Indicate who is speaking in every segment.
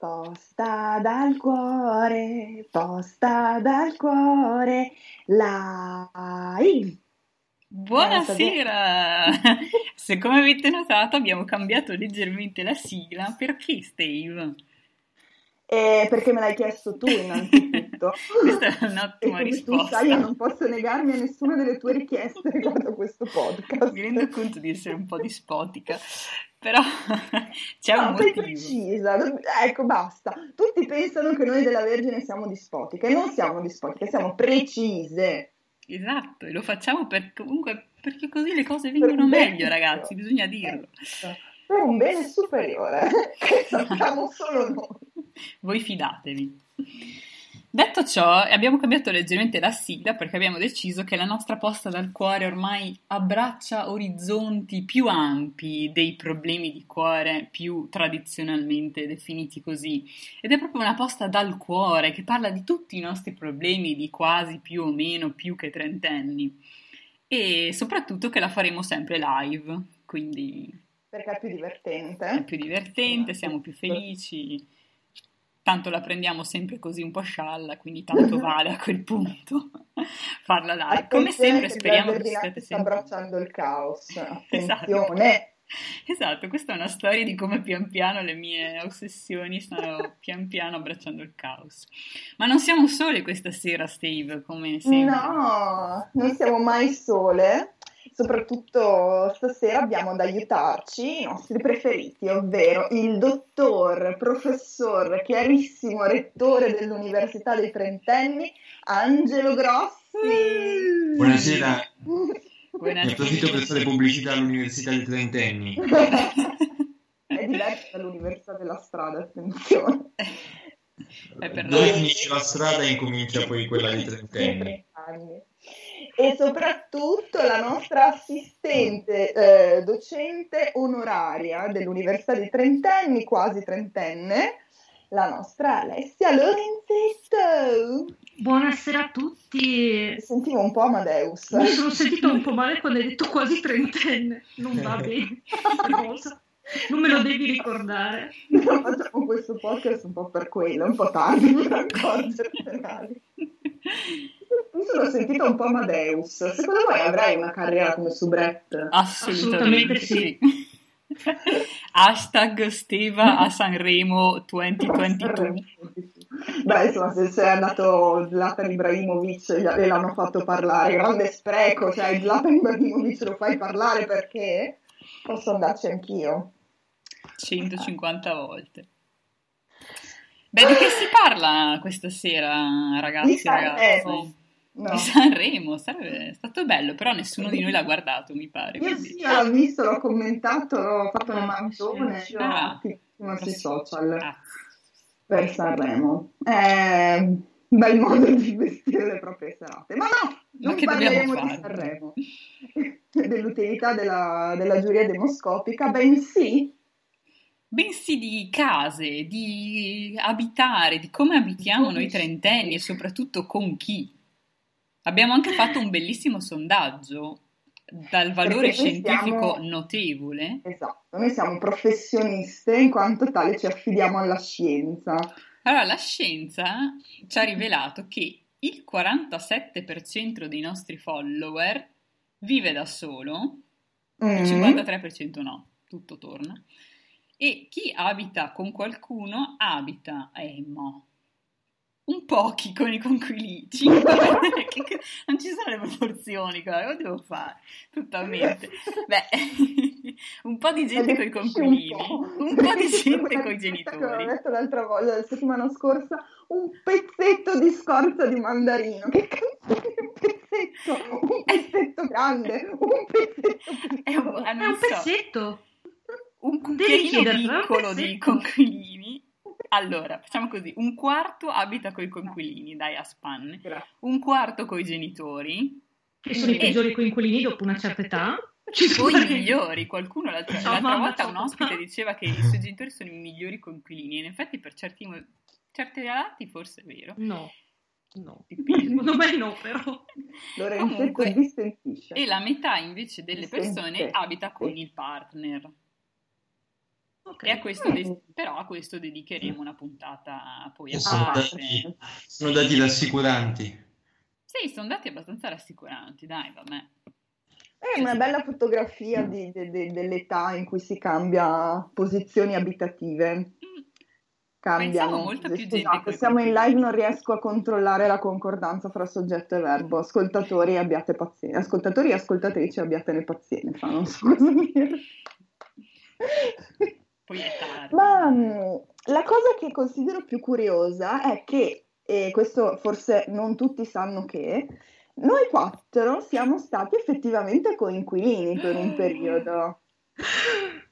Speaker 1: Posta dal cuore, posta dal cuore, live.
Speaker 2: Buonasera! Se come avete notato abbiamo cambiato leggermente la sigla, perché Steve?
Speaker 1: Eh, perché me l'hai chiesto tu innanzitutto.
Speaker 2: Questa è un'ottima
Speaker 1: e
Speaker 2: risposta.
Speaker 1: Tu sai, io non posso negarmi a nessuna delle tue richieste riguardo a questo podcast.
Speaker 2: Mi rendo conto di essere un po' dispotica, però c'è
Speaker 1: no,
Speaker 2: un motivo.
Speaker 1: precisa. Ecco, basta. Tutti pensano che noi della Vergine siamo dispotiche. Non siamo dispotiche, siamo precise.
Speaker 2: Esatto, e lo facciamo per, comunque perché così le cose vengono meglio, ragazzi, bisogna dirlo.
Speaker 1: Per un bene superiore, che sappiamo solo noi.
Speaker 2: Voi fidatevi. Detto ciò, abbiamo cambiato leggermente la sigla perché abbiamo deciso che la nostra posta dal cuore ormai abbraccia orizzonti più ampi dei problemi di cuore più tradizionalmente definiti così. Ed è proprio una posta dal cuore che parla di tutti i nostri problemi di quasi più o meno più che trentenni. E soprattutto che la faremo sempre live, quindi
Speaker 1: Perché è più divertente.
Speaker 2: è più divertente, siamo più felici. Tanto la prendiamo sempre così un po' scialla, quindi tanto vale a quel punto farla live. Come sempre speriamo che stiate sempre...
Speaker 1: abbracciando il caos.
Speaker 2: Esatto.
Speaker 1: Attenzione.
Speaker 2: Esatto, questa è una storia di come pian piano le mie ossessioni stanno pian piano abbracciando il caos. Ma non siamo sole questa sera, Steve, come sempre.
Speaker 1: No, non siamo mai sole. Soprattutto stasera abbiamo ad aiutarci i nostri preferiti, ovvero il dottor, professor, chiarissimo rettore dell'Università dei Trentenni, Angelo Grossi.
Speaker 3: Buonasera, mi
Speaker 2: Buonasera.
Speaker 3: approfitto per fare pubblicità all'Università dei Trentenni.
Speaker 1: È diverso dall'Università della strada, attenzione.
Speaker 2: È per
Speaker 3: Dove
Speaker 2: noi.
Speaker 3: finisce la strada e incomincia poi quella dei trentenni.
Speaker 1: E soprattutto la nostra assistente eh, docente onoraria dell'Università di Trentenni, quasi trentenne, la nostra Alessia Lorenzetto.
Speaker 4: Buonasera a tutti.
Speaker 1: Mi Sentivo un po' Amadeus.
Speaker 4: Mi sono sentita un po' male quando hai detto quasi trentenne. Non va bene questa cosa. Non me lo devi ricordare.
Speaker 1: Facciamo questo podcast un po' per quello, un po' tardi per accorgertene. Mi sono sentita un po' Amadeus. Secondo voi avrai una carriera come soubrette?
Speaker 2: Assolutamente,
Speaker 4: Assolutamente
Speaker 2: sì. Hashtag Steva a Sanremo 2022.
Speaker 1: Beh, insomma, se sei andato Zlatan Ibrahimovic e l'hanno fatto parlare, grande spreco, cioè Zlatan Ibrahimovic lo fai parlare perché posso andarci anch'io.
Speaker 2: 150 volte. Beh, di che si parla questa sera, ragazzi
Speaker 1: Di
Speaker 2: e?
Speaker 1: Sanremo. No.
Speaker 2: Di Sanremo, sarebbe stato bello, però nessuno di noi l'ha guardato, mi pare.
Speaker 1: Io
Speaker 2: quindi-
Speaker 1: sì, l'ho visto, l'ho commentato, ho fatto una maratona
Speaker 4: Sì,
Speaker 1: io
Speaker 2: ah.
Speaker 1: sui social
Speaker 2: Ah,
Speaker 1: per Sanremo. È un bel modo di vestire le proprie serate. Ma no,
Speaker 2: Ma
Speaker 1: non
Speaker 2: che
Speaker 1: parleremo di? Sanremo, dell'utilità della, della giuria demoscopica, bensì
Speaker 2: Bensì di case, di abitare, di come abitiamo noi trentenni e soprattutto con chi. Abbiamo anche fatto un bellissimo sondaggio dal valore scientifico
Speaker 1: siamo-
Speaker 2: notevole.
Speaker 1: Esatto, noi siamo professioniste in quanto tale ci affidiamo alla scienza.
Speaker 2: Allora, la scienza ci ha rivelato che il 47% dei nostri follower vive da solo, il
Speaker 1: Mm.
Speaker 2: 53% no, tutto torna, e chi abita con qualcuno abita, eh, mo, un pochi con i conquilini, 5, che- che- non ci sono le proporzioni, qua, cosa devo fare? Tutto a mente. Beh, un po' di gente con i conquilini, un po' di gente con i
Speaker 1: ho
Speaker 2: genitori.
Speaker 1: detto l'altra volta, la settimana scorsa, un pezzetto di scorza di mandarino. Che cazzo di un pezzetto? Un pezzetto grande, un pezzetto
Speaker 2: È un,
Speaker 1: piccolo.
Speaker 2: ah,
Speaker 4: un
Speaker 2: so,
Speaker 4: pezzetto.
Speaker 2: un cucchiaino
Speaker 4: è un
Speaker 2: piccolo di conquilini. Allora, facciamo così, un quarto abita con i conquilini, dai a spanne, un quarto con i genitori,
Speaker 4: Che sono i peggiori coinquilini dopo una certa età. Ci
Speaker 2: o
Speaker 4: sono
Speaker 2: i migliori. Qualcuno l'altra,
Speaker 4: No,
Speaker 2: l'altra volta un ospite diceva che i suoi genitori sono i migliori conquilini, e in effetti per certi, certi relati forse è vero.
Speaker 4: No, no. Secondo me no, però.
Speaker 2: Comunque-. E la metà invece delle persone abita con il partner.
Speaker 4: Ok.
Speaker 2: E a questo de- però a questo dedicheremo una puntata poi a
Speaker 3: Sono
Speaker 2: parte.
Speaker 3: dati, sono dati rassicuranti.
Speaker 2: Sì, sono dati abbastanza rassicuranti, dai, vabbè.
Speaker 1: È una bella fotografia di- de- de- dell'età in cui si cambia posizioni abitative.
Speaker 2: Mm.
Speaker 1: Cambiano. Scusate, siamo in live, non riesco a controllare la concordanza fra soggetto e verbo. Ascoltatori, abbiate pazienza. Ascoltatori e ascoltatrici, abbiatene pazienza. Non so cosa dire.
Speaker 2: Tardi.
Speaker 1: Ma mh, la cosa che considero più curiosa è che, e questo forse non tutti sanno che, noi quattro siamo stati effettivamente coinquilini per un periodo.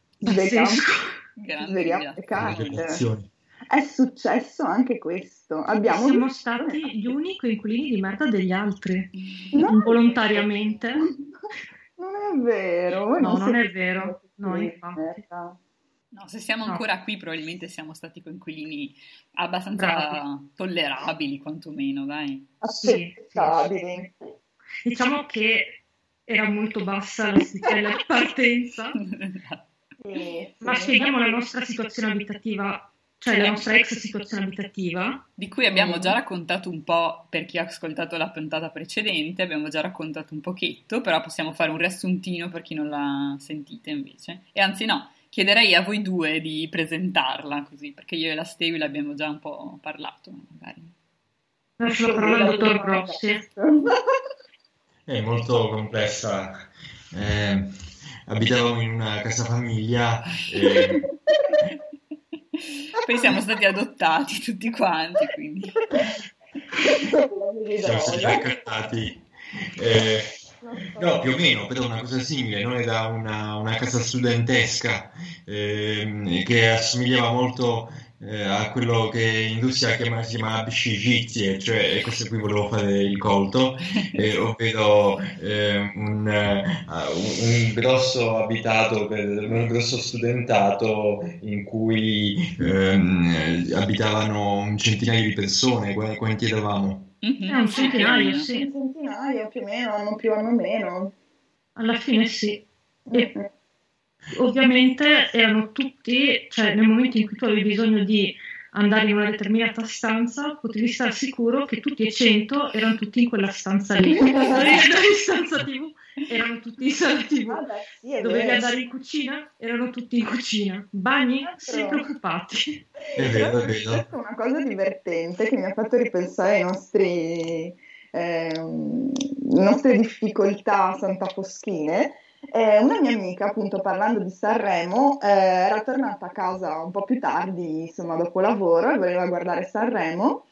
Speaker 1: Carte.
Speaker 3: Rivelazioni.
Speaker 1: È successo anche questo. Abbiamo
Speaker 4: Siamo stati gli unici inquilini di merda degli altri.
Speaker 1: No.
Speaker 4: Involontariamente.
Speaker 1: Non è vero.
Speaker 4: No, non è vero. No, infatti.
Speaker 1: merda.
Speaker 2: No, se siamo
Speaker 4: No.
Speaker 2: ancora qui probabilmente siamo stati coinquilini abbastanza
Speaker 4: Bravi.
Speaker 2: tollerabili, quantomeno, dai.
Speaker 1: Accettabili.
Speaker 4: Diciamo che era molto bassa l'asticella di partenza,
Speaker 1: Sì,
Speaker 4: ma
Speaker 1: sì.
Speaker 4: spieghiamo la nostra situazione abitativa, cioè la nostra ex situazione abitativa.
Speaker 2: Di cui abbiamo già raccontato un po' per chi ha ascoltato la puntata precedente, abbiamo già raccontato un pochetto, però possiamo fare un riassuntino per chi non l'ha sentita invece. E anzi no, chiederei a voi due di presentarla così, perché io e la Stevi l'abbiamo già un po' parlato, magari.
Speaker 4: Lascio la parola al dottor Rossi.
Speaker 3: È molto complessa. Eh, abitavamo in una casa famiglia e
Speaker 2: Poi siamo stati adottati tutti quanti, quindi...
Speaker 3: siamo stati raccattati. Eh, no, più o meno, però una cosa simile, non era una, una casa studentesca ehm, che assomigliava molto eh, a quello che in Russia chiama- si chiama Bishijitsie, cioè questo qui volevo fare il colto, eh, ovvero eh, un, eh, un- un grosso abitato, per, un grosso studentato in cui ehm, eh, abitavano un centinaio di persone, Qua- quanti eravamo?
Speaker 2: Mhm,
Speaker 4: È un
Speaker 2: o
Speaker 4: centinaio, sì.
Speaker 1: Un centinaio più o meno, hanno più, hanno meno.
Speaker 4: Alla fine sì.
Speaker 1: Mm,
Speaker 4: E ovviamente erano tutti, cioè nel momento in cui tu avevi bisogno di andare in una determinata stanza, potevi stare sicuro che tutti e 100 erano tutti in quella stanza lì. In stanza TV, erano tutti in sala TV.
Speaker 1: Vabbè, sì,
Speaker 4: Dovevi
Speaker 1: vero.
Speaker 4: andare in cucina, erano tutti in cucina. Bagni, sempre occupati.
Speaker 3: È vero, è vero.
Speaker 1: Questa è una cosa divertente che mi ha fatto ripensare ai nostri, le nostre difficoltà santafoschine. Eh, una mia amica, appunto, parlando di Sanremo, eh, era tornata a casa un po' più tardi, insomma, dopo lavoro, e voleva guardare Sanremo.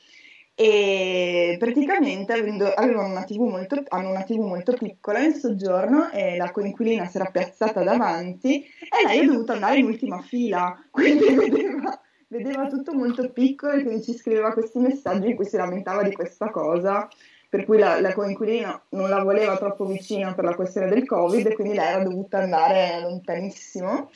Speaker 1: E praticamente avendo- avevano una TV molto, hanno una TV molto piccola in soggiorno e la coinquilina si era piazzata davanti e lei è dovuta andare in ultima fila, quindi vedeva, vedeva tutto molto piccolo e quindi ci scriveva questi messaggi in cui si lamentava di questa cosa, per cui la, la coinquilina non la voleva troppo vicina per la questione del Covid e quindi lei era dovuta andare lontanissimo.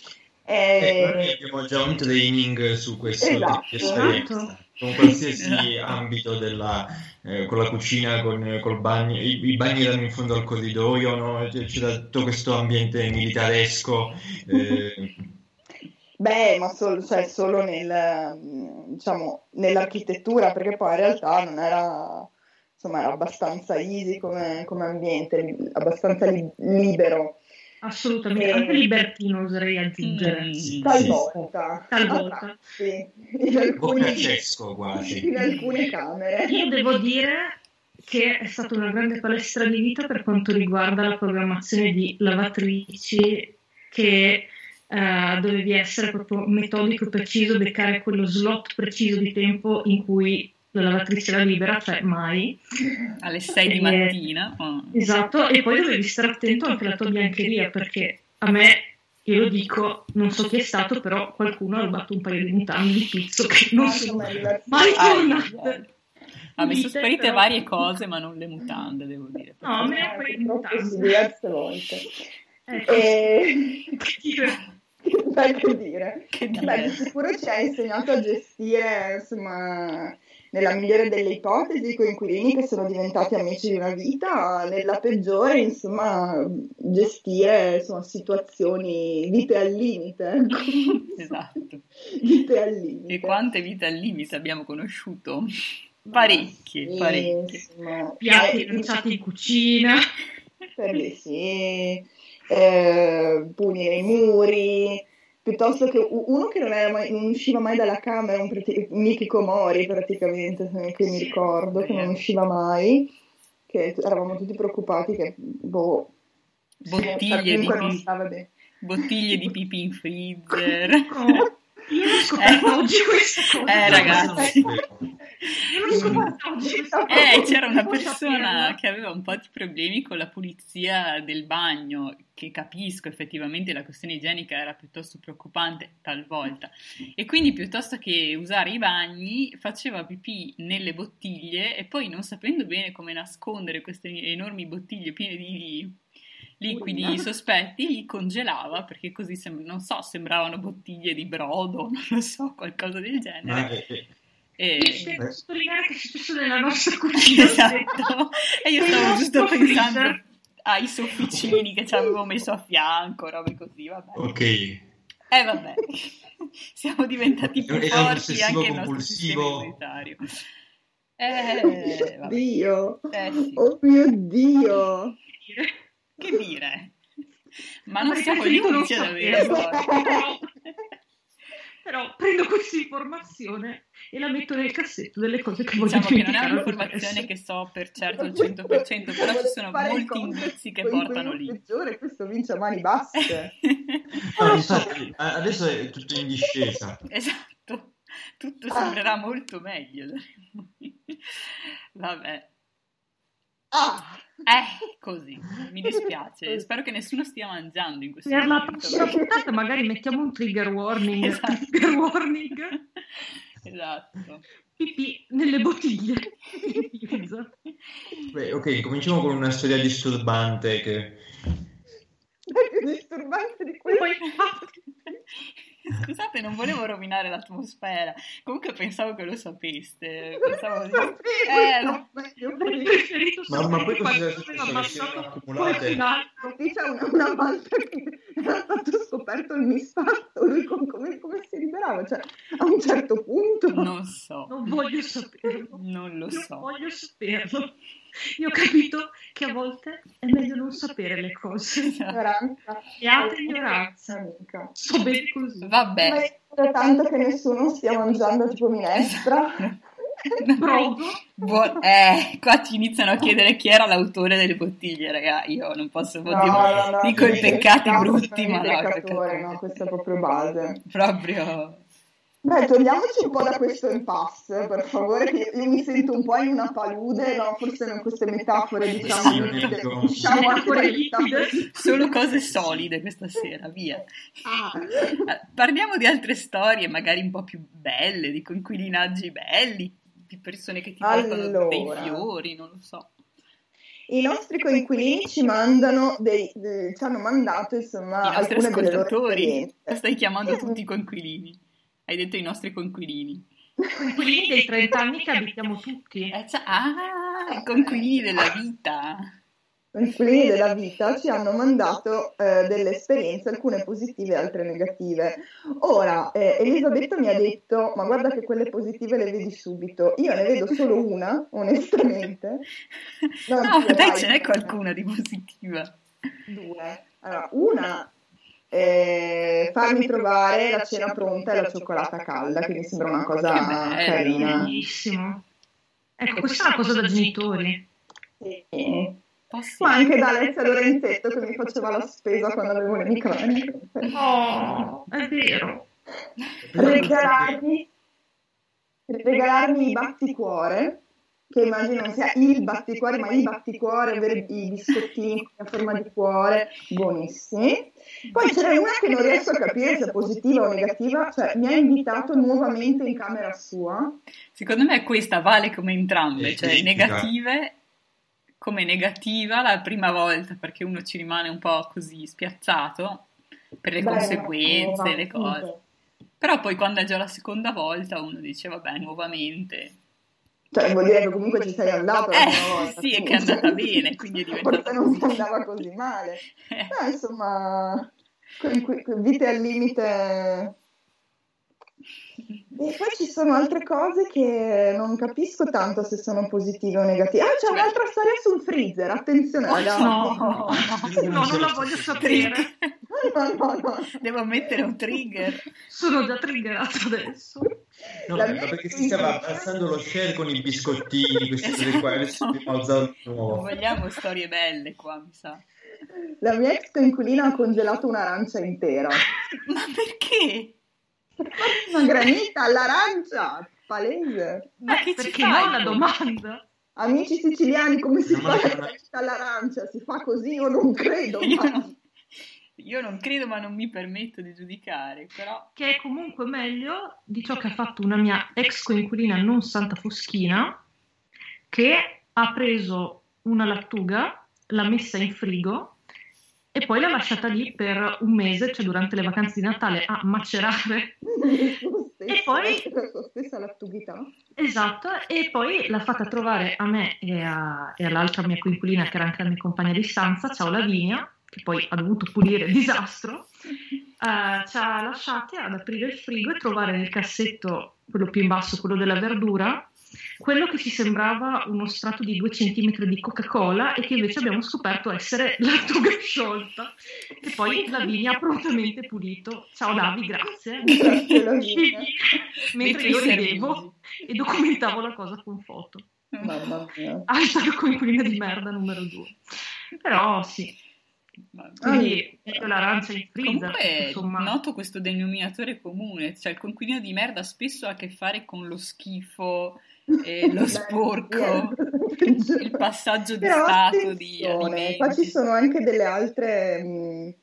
Speaker 3: Eh,
Speaker 1: E...
Speaker 3: noi abbiamo già un training su questo
Speaker 1: Esatto.
Speaker 3: tipo di esperienza, con qualsiasi ambito della, eh, con la cucina, con, col bagno, i, i bagni erano in fondo al corridoio, no? c'era tutto questo ambiente militaresco. eh,
Speaker 1: Beh, ma solo, cioè, solo nel, diciamo, nell'architettura, perché poi in realtà non era, insomma, era abbastanza easy come, come ambiente, abbastanza li- libero.
Speaker 4: Assolutamente,
Speaker 1: Eh.
Speaker 4: anche libertino oserei aggiungere.
Speaker 2: Mm.
Speaker 3: Sì,
Speaker 1: Talvolta.
Speaker 4: Talvolta.
Speaker 1: Sì, in
Speaker 3: quasi.
Speaker 1: in alcune camere.
Speaker 4: Io devo dire che è stata una grande palestra di vita per quanto riguarda la programmazione di lavatrici che eh, dovevi essere proprio metodico e preciso, beccare quello slot preciso di tempo in cui la lavatrice era libera, cioè mai.
Speaker 2: Alle 6 di mattina. oh.
Speaker 4: Esatto, e poi dovevi stare attento anche alla tua biancheria perché a me, io lo dico, non so chi è stato, però qualcuno ha rubato un paio di mutande di pizzo che non sono mai
Speaker 2: Ai,
Speaker 4: tornate.
Speaker 2: Ah, mi sono sparite
Speaker 4: però-
Speaker 2: varie cose, ma non le mutande, devo dire.
Speaker 4: No, a me poi
Speaker 1: purtroppo
Speaker 4: mutande.
Speaker 1: diverse volte.
Speaker 4: Ecco,
Speaker 1: E...
Speaker 4: dire.
Speaker 1: Beh, che dire.
Speaker 2: Che
Speaker 1: Beh,
Speaker 2: dire.
Speaker 1: di sicuro ci ha insegnato a gestire, insomma, nella migliore delle ipotesi coinquilini che sono diventati amici di una vita, nella peggiore insomma gestire insomma, situazioni vite al limite.
Speaker 2: esatto.
Speaker 1: Vite al limite.
Speaker 2: E quante vite al limite abbiamo conosciuto? Parecchie, parecchie.
Speaker 4: Piatti lanciati in cucina.
Speaker 1: Per sì, eh, pugni nei muri, piuttosto che uno che non, mai, non usciva mai dalla camera, un, prati- un Mikiko Mori praticamente, che mi ricordo, che non usciva mai, che eravamo tutti preoccupati che, boh,
Speaker 2: bottiglie di, pi- bottiglie di pipì in freezer.
Speaker 4: Io non ho scoperto eh, oggi questa cosa.
Speaker 2: Eh, ragazzi.
Speaker 4: Io non ho scoperto oggi.
Speaker 2: Eh, c'era una persona che aveva un po' di problemi con la pulizia del bagno, che capisco, effettivamente la questione igienica era piuttosto preoccupante talvolta. E quindi piuttosto che usare i bagni, faceva pipì nelle bottiglie e poi non sapendo bene come nascondere queste enormi bottiglie piene di liquidi sospetti, li congelava perché così, sem- non so, sembravano bottiglie di brodo, non lo so, qualcosa del genere.
Speaker 3: Ah, eh,
Speaker 2: E...
Speaker 4: Per sottolineare che è successo nella nostra cucina.
Speaker 2: esatto, e io stavo giusto pensando ai sofficini che ci avevo messo a fianco, robe così, vabbè.
Speaker 3: Ok.
Speaker 2: Eh vabbè, siamo diventati più forti anche il nostro
Speaker 3: compulsivo.
Speaker 2: sistema immunitario. Eh.
Speaker 1: Dio,
Speaker 2: Eh, sì.
Speaker 1: oh mio Dio.
Speaker 2: Che dire? Ma non
Speaker 4: Avrei
Speaker 2: siamo gli unici ad avere.
Speaker 4: Però prendo questa informazione e la metto nel cassetto delle cose che voglio
Speaker 2: Diciamo che non è un'informazione che so per certo al 100%, però ci sono molti indizi che portano lì.
Speaker 1: peggiore, questo vince a mani basse.
Speaker 3: No, infatti, adesso è tutto in discesa.
Speaker 2: esatto, tutto sembrerà molto meglio. Vabbè.
Speaker 1: Ah,
Speaker 2: Eh, così, mi dispiace. Spero che nessuno stia mangiando in questo
Speaker 4: Per la
Speaker 2: momento.
Speaker 4: prossima puntata magari mettiamo un trigger warning.
Speaker 2: Esatto.
Speaker 4: Trigger warning.
Speaker 2: Esatto.
Speaker 4: Pipì nelle bottiglie. Esatto.
Speaker 3: Beh, ok, cominciamo con una storia disturbante che...
Speaker 1: è più disturbante di questo.
Speaker 4: poi
Speaker 2: Scusate, non volevo rovinare l'atmosfera. Comunque pensavo che lo sapeste. Pensavo Eh,
Speaker 4: avrei
Speaker 1: così.
Speaker 4: preferito
Speaker 3: Ma- ma poi cosa è successo? accumulate?
Speaker 1: c'è una, una volta che era stato scoperto il misfatto, lui com- come, come si liberava? Cioè, a un certo punto...
Speaker 2: non so.
Speaker 4: Non voglio saperlo.
Speaker 2: Non lo
Speaker 4: Non
Speaker 2: so.
Speaker 4: voglio saperlo. Io ho capito che a volte è meglio non sapere le cose.
Speaker 1: Ignoranza.
Speaker 4: Beata ignoranza.
Speaker 1: Amica.
Speaker 4: So bene così.
Speaker 2: Vabbè.
Speaker 1: Ma è tanto che nessuno stia mangiando tipo minestra.
Speaker 4: Brodo.
Speaker 2: Buon- eh, qua ci iniziano a chiedere chi era l'autore delle bottiglie, raga. Io non posso
Speaker 1: No,
Speaker 2: dire.
Speaker 1: no, no,
Speaker 2: dico i peccati brutti, ma no,
Speaker 1: no, questa è proprio base.
Speaker 2: Proprio.
Speaker 1: Beh, togliamoci un po' da questo impasse, per favore, che io mi sento un po' in una palude, no? Forse in queste metafore, diciamo,
Speaker 3: Sì,
Speaker 1: liquide,
Speaker 3: dico-
Speaker 1: diciamo anche
Speaker 4: Metafore.
Speaker 2: Solo cose solide questa sera, via.
Speaker 1: Ah,
Speaker 2: Eh, Parliamo di altre storie, magari un po' più belle, di conquilinaggi belli, di persone che ti portano dei
Speaker 1: Allora.
Speaker 2: fiori, non lo so.
Speaker 1: I nostri coinquilini ci mandano dei, de- ci hanno mandato insomma
Speaker 2: I nostri
Speaker 1: alcune delle loro esperienze.
Speaker 2: Stai chiamando tutti i conquilini. Hai detto i nostri conquilini.
Speaker 4: Quelli dei 30 anni che abitiamo tutti.
Speaker 2: Eh, cioè- ah, i conquilini della vita.
Speaker 1: Coinquilini della vita ci hanno mandato eh, delle esperienze, alcune positive e altre negative. Ora, eh, Elisabetta mi ha detto, ma guarda che quelle positive le vedi subito. Io ne vedo solo una, onestamente. No,
Speaker 2: No, dai, ce n'è qualcuna di positiva.
Speaker 1: Due. Allora, una, eh, farmi trovare la cena pronta e la cioccolata calda, che mi sembra una cosa
Speaker 2: bello.
Speaker 1: carina.
Speaker 4: Bellissimo. Ecco, questa è una cosa da genitori.
Speaker 1: Sì.
Speaker 2: Posso?
Speaker 1: Ma anche da Alessia Lorenzetto che mi faceva la spesa quando avevo le microniche.
Speaker 4: Oh, è vero.
Speaker 1: Regalarmi, regalarmi i batticuore, che immagino sia il batticuore, ma i batticuore, ovvero i biscottini a forma di cuore, buonissimi. Poi c'era una che non riesco a capire se è positiva o negativa, cioè mi ha invitato nuovamente in camera sua.
Speaker 2: Secondo me questa vale come entrambe, cioè negative come negativa la prima volta perché uno ci rimane un po' così spiazzato per le
Speaker 1: Beh,
Speaker 2: conseguenze,
Speaker 1: no,
Speaker 2: le cose. Però poi quando è già la seconda volta uno dice vabbè, nuovamente
Speaker 1: Cioè, vuol dire che comunque ci sei andato
Speaker 2: eh,
Speaker 1: volta,
Speaker 2: Sì, è che è andata bene, quindi è diventata
Speaker 1: Forse non si andava così male. Eh. No, insomma, vite al limite e poi ci sono altre cose che non capisco tanto se sono positive o negative. Ah, c'è un'altra storia sul freezer, attenzione
Speaker 4: oh. No, no, no, non la voglio sapere.
Speaker 2: No, no, no. Devo mettere un trigger.
Speaker 4: Sono già triggerato adesso.
Speaker 3: No, ma perché si stava abbassando lo share con i biscottini, queste cose qua, adesso alzato
Speaker 2: di nuovo. Non vogliamo storie belle qua, mi sa.
Speaker 1: La mia ex coinquilina ha congelato un'arancia intera.
Speaker 2: Ma perché?
Speaker 1: Una granita all'arancia, palese.
Speaker 4: Ma che ci Perché fai? la domanda?
Speaker 1: Amici siciliani, come si fa la granita all'arancia? Si fa così? Io non credo.
Speaker 2: Io, ma... non, io non credo, ma non mi permetto di giudicare. Però...
Speaker 4: Che è comunque meglio di ciò che ha fatto una mia ex coinquilina non santa foschina, che ha preso una lattuga, l'ha messa in frigo e poi l'ha lasciata lì per un mese, cioè durante le vacanze di Natale, a macerare.
Speaker 1: e poi... La stessa lattugità.
Speaker 4: Esatto, e poi l'ha fatta trovare a me e, a, e all'altra mia coinquilina, che era anche la mia compagna di stanza, ciao Lavinia, che poi ha dovuto pulire, disastro, uh, ci ha lasciati ad aprire il frigo e trovare nel cassetto, quello più in basso, quello della verdura, quello che ci sembrava uno strato di 2 cm di Coca-Cola e che invece abbiamo scoperto essere lattuga sciolta, che poi Lavinia ha prontamente pulito. Ciao Lavi, grazie. grazie Mentre io ridevo e documentavo la cosa con foto.
Speaker 1: Mamma mia.
Speaker 4: Hashtag coinquilina di merda numero 2. Però sì. Quindi ah, l'arancia in freezer.
Speaker 2: Comunque insomma. noto questo denominatore comune, cioè il coinquilino di merda spesso ha a che fare con lo schifo e lo sporco, il passaggio di Però stato di alimenti.
Speaker 1: Qua ci sono anche delle altre... Mh,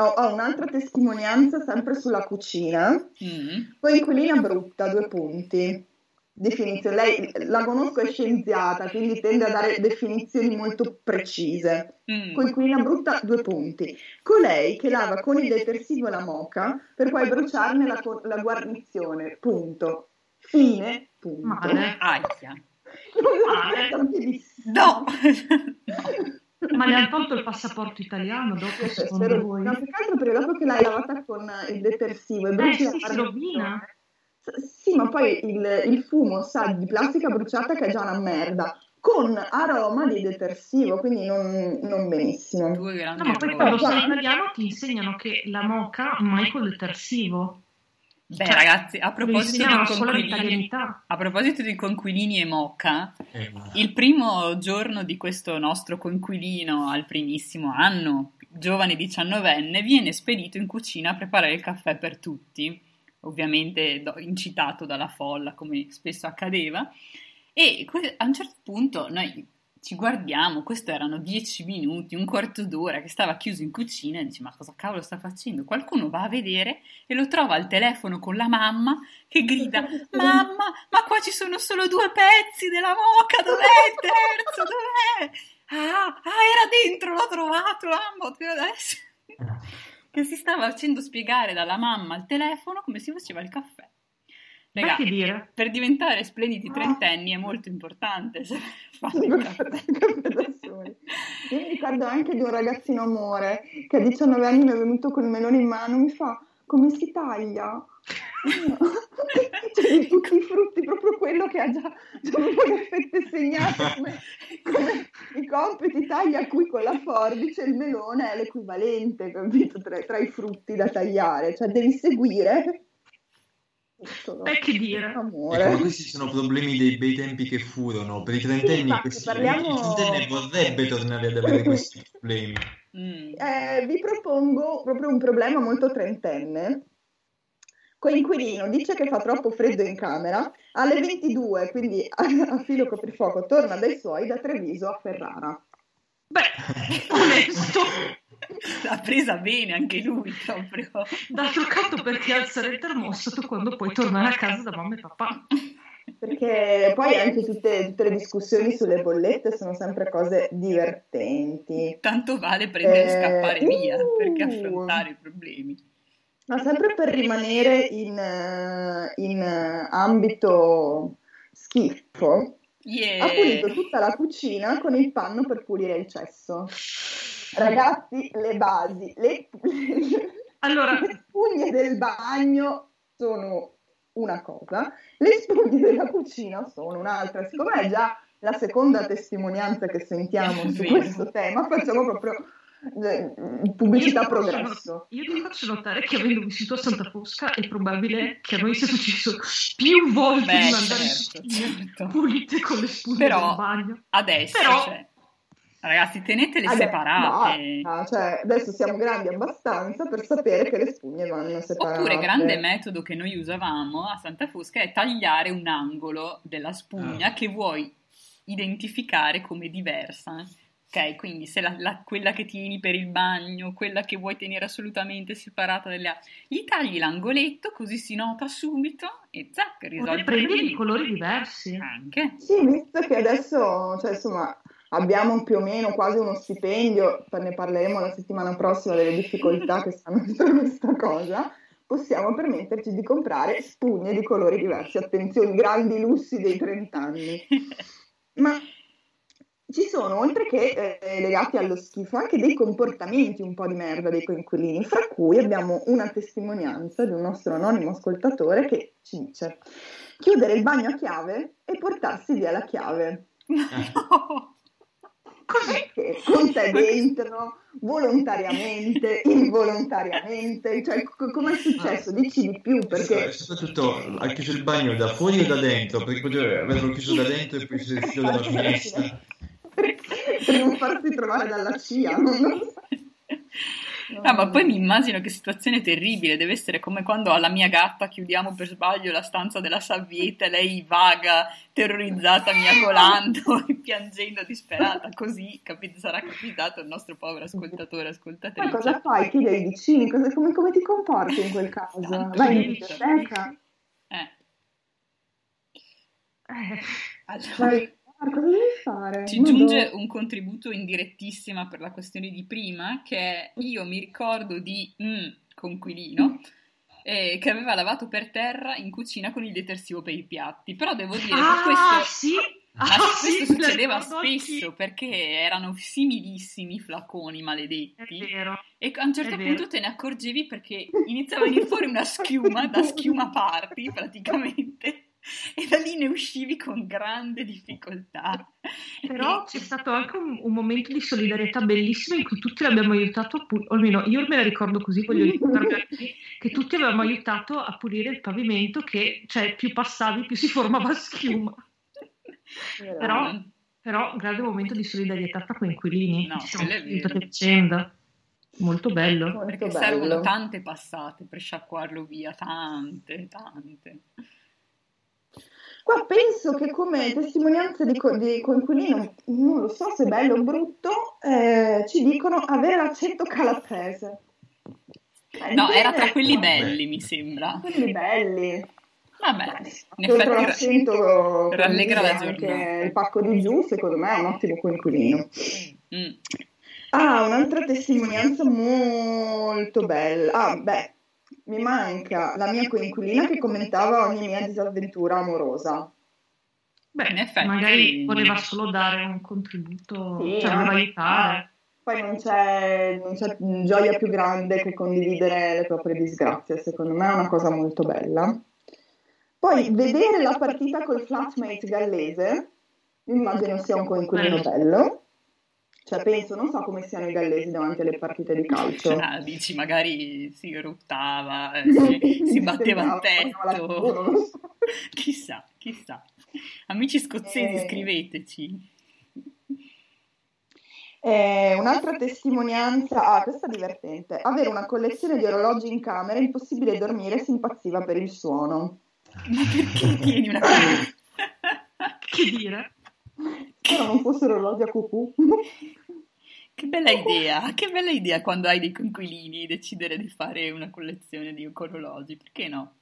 Speaker 1: ho, ho, un'altra testimonianza sempre sulla cucina. Mm. Coinquilina brutta, due punti. Definizione. Lei la conosco, è scienziata, quindi tende a dare definizioni molto precise. Mm. Coinquilina brutta, due punti. Colei che lava con il detersivo la moca per poi bruciarne la, la guarnizione. Punto. Fine. Punto.
Speaker 2: Male. Aia.
Speaker 1: Male.
Speaker 2: No.
Speaker 4: no. Ma le hanno tolto il passaporto italiano dopo,
Speaker 1: eh, secondo spero, voi? No, più che altro perché dopo che l'hai lavata con il detersivo e bruci
Speaker 4: eh, sì, si rovina.
Speaker 1: Sì, ma poi il, il, fumo sa di plastica bruciata che è già una merda, con aroma di detersivo, quindi non, non benissimo.
Speaker 4: no, ma poi quando sei italiano ti insegnano che la moca mai col detersivo.
Speaker 2: Beh, cioè, ragazzi, a proposito, di conquilini, a proposito di conquilini e mocca, eh, il primo giorno di questo nostro conquilino al primissimo anno, giovane diciannovenne, viene spedito in cucina a preparare il caffè per tutti, ovviamente incitato dalla folla, come spesso accadeva, e a un certo punto noi ci guardiamo, questo erano dieci minuti, un quarto d'ora che stava chiuso in cucina e dice ma cosa cavolo sta facendo? Qualcuno va a vedere e lo trova al telefono con la mamma che grida mamma ma qua ci sono solo due pezzi della moca, dov'è il terzo? Dov'è? Ah, ah era dentro, l'ho trovato, mamma, adesso che si stava facendo spiegare dalla mamma al telefono come si faceva il caffè. Ragazzi, per diventare splendidi trentenni è molto importante fare il caffè.
Speaker 1: Io mi ricordo anche di un ragazzino amore che a 19 anni mi è venuto con il melone in mano, mi fa come si taglia? cioè, di tutti i frutti, proprio quello che ha già, già le fette segnate come, come, i compiti taglia qui con la forbice, il melone è l'equivalente, capito, tra, tra i frutti da tagliare, cioè devi seguire
Speaker 4: e che dire?
Speaker 3: Amore. Ecco, questi sono problemi dei bei tempi che furono. Per i trentenni, sì, questi, parliamo... il trentenne vorrebbe tornare ad avere questi problemi.
Speaker 1: Mm. Eh, vi propongo proprio un problema molto trentenne. Coinquilino dice che fa troppo freddo in camera. Alle 22, quindi a filo coprifuoco, torna dai suoi da Treviso a Ferrara.
Speaker 4: Beh, onesto.
Speaker 2: L'ha presa bene anche lui proprio.
Speaker 4: D'altro canto perché alzare il termostato quando puoi tornare a casa da mamma e papà.
Speaker 1: Perché poi anche tutte, tutte le discussioni sulle bollette sono sempre cose divertenti.
Speaker 2: Tanto vale prendere e scappare uh, via perché affrontare i problemi.
Speaker 1: Ma sempre per rimanere in, in ambito schifo,
Speaker 2: Yeah.
Speaker 1: ha pulito tutta la cucina con il panno per pulire il cesso. Ragazzi, le basi, le,
Speaker 4: Allora-
Speaker 1: le spugne del bagno sono una cosa, le spugne della cucina sono un'altra. Siccome è già la seconda testimonianza che sentiamo su questo tema, facciamo proprio pubblicità
Speaker 4: Io ti faccio-
Speaker 1: progresso.
Speaker 4: Io ti faccio notare che avendo vissuto a Santa Fosca è probabile che a noi sia successo più volte
Speaker 2: Beh,
Speaker 4: di mandare
Speaker 2: certo, certo.
Speaker 4: pulite con le spugne
Speaker 2: Però-
Speaker 4: del bagno.
Speaker 2: Adesso,
Speaker 4: Però-
Speaker 2: cioè, ragazzi, tenetele
Speaker 1: Adesso,
Speaker 2: separate.
Speaker 1: basta, cioè, adesso siamo grandi abbastanza per sapere che le spugne vanno separate.
Speaker 2: Oppure, grande metodo che noi usavamo a Santa Fosca è tagliare un angolo della spugna
Speaker 3: Ah.
Speaker 2: che vuoi identificare come diversa. Ok, quindi se la, la- quella che tieni per il bagno, quella che vuoi tenere assolutamente separata dalle altre, gli tagli l'angoletto così si nota subito e zac, risolvi
Speaker 4: prendi
Speaker 2: problema.
Speaker 4: di colori diversi.
Speaker 2: Anche.
Speaker 1: Sì, visto che adesso, cioè, insomma, abbiamo più o meno quasi uno stipendio, ne parleremo la settimana prossima delle difficoltà che stanno dietro questa cosa, possiamo permetterci di comprare spugne di colori diversi. Attenzione, grandi lussi dei 30 anni. Ma ci sono, oltre che eh, legati allo schifo, anche dei comportamenti un po' di merda dei coinquilini, fra cui abbiamo una testimonianza di un nostro anonimo ascoltatore che ci dice chiudere il bagno a chiave e portarsi via la chiave.
Speaker 2: No.
Speaker 1: Cos'è che con te dentro, volontariamente, involontariamente, cioè co- come è successo? Dici di più perché...
Speaker 3: Soprattutto ha chiuso il bagno da fuori o da dentro? Perché poteva averlo chiuso da dentro e poi chiuso il filo dalla finestra.
Speaker 1: Per, non farsi trovare dalla CIA, non lo so.
Speaker 2: No, ma poi mi immagino che situazione terribile, deve essere come quando alla mia gatta chiudiamo per sbaglio la stanza della salvietta e lei vaga, terrorizzata, miacolando e piangendo disperata, così, capito, sarà capitato al nostro povero ascoltatore,
Speaker 1: Ma
Speaker 2: ascoltatrice.
Speaker 1: cosa fai? Chiedi ai vicini? Cosa- come, come ti comporti in quel caso?
Speaker 2: Tanto
Speaker 1: Vai in biblioteca?
Speaker 2: Eh,
Speaker 4: Eh,
Speaker 2: allora,
Speaker 1: Vai, ah, cosa devi fare?
Speaker 2: Ci
Speaker 1: Ma
Speaker 2: giunge
Speaker 1: dove?
Speaker 2: un contributo indirettissima per la questione di prima, che è io mi ricordo di un conquilino eh, che aveva lavato per terra in cucina con il detersivo per i piatti, però devo dire che
Speaker 4: Ah,
Speaker 2: questo,
Speaker 4: sì!
Speaker 2: ma
Speaker 4: Ah,
Speaker 2: questo
Speaker 4: sì,
Speaker 2: succedeva spesso perché erano similissimi i flaconi
Speaker 4: È
Speaker 2: maledetti
Speaker 4: vero.
Speaker 2: e a un certo punto te ne accorgevi perché iniziava a venire fuori una schiuma da schiuma party praticamente e da lì ne uscivi con grande difficoltà.
Speaker 4: Però
Speaker 2: E-
Speaker 4: c'è stato anche un, un momento di solidarietà bellissimo in cui tutti l'abbiamo aiutato a pulire, o almeno io me la ricordo così, voglio ricordarmi che tutti avevamo aiutato a pulire il pavimento che, cioè, più passavi più si formava schiuma. Però, però un grande momento di solidarietà tra coinquilini.
Speaker 2: No,
Speaker 4: Ci siamo aiutati a vicenda. Molto bello.
Speaker 1: Molto
Speaker 2: Perché
Speaker 1: bello.
Speaker 2: servono tante passate per sciacquarlo via, tante, tante.
Speaker 1: Qua penso che come testimonianza di, co- di coinquilino, non lo so se bello o brutto, eh, ci dicono avere l'accento calabrese. Eh,
Speaker 2: No, era tra quelli
Speaker 3: Vabbè.
Speaker 2: belli, mi sembra.
Speaker 1: quelli belli.
Speaker 2: Vabbè, in
Speaker 1: Oltre
Speaker 2: effetti
Speaker 1: l'accento
Speaker 2: rallegra la giornata.
Speaker 1: il pacco di giù, secondo me è un ottimo coinquilino.
Speaker 2: Mm.
Speaker 1: Ah, un'altra testimonianza molto bella. Ah, beh, mi manca la mia coinquilina che commentava ogni mia disavventura amorosa.
Speaker 4: Beh,
Speaker 2: In effetti-
Speaker 4: magari voleva solo dare un contributo,
Speaker 1: Sì,
Speaker 4: cioè voleva aiutare.
Speaker 1: Poi non c'è, non c'è gioia più grande che condividere le proprie disgrazie, secondo me è una cosa molto bella. Poi vedere la partita col flatmate gallese, immagino sia un coinquilino bello. Cioè penso, non so come siano i gallesi davanti alle partite di calcio.
Speaker 2: Ah, dici, magari si ruttava, eh, si, si batteva il tetto. Chissà, chissà. Amici scozzesi,
Speaker 1: Eh.
Speaker 2: scriveteci.
Speaker 1: Eh, un'altra testimonianza, ah, questa è divertente. Avere una collezione di orologi in camera, è impossibile dormire, si impazziva per il suono.
Speaker 2: Ma perché tieni una
Speaker 4: Che dire?
Speaker 1: Spero non fossero orologi a cucù.
Speaker 2: Che bella idea, che bella idea quando hai dei conquilini decidere di fare una collezione di orologi, perché no?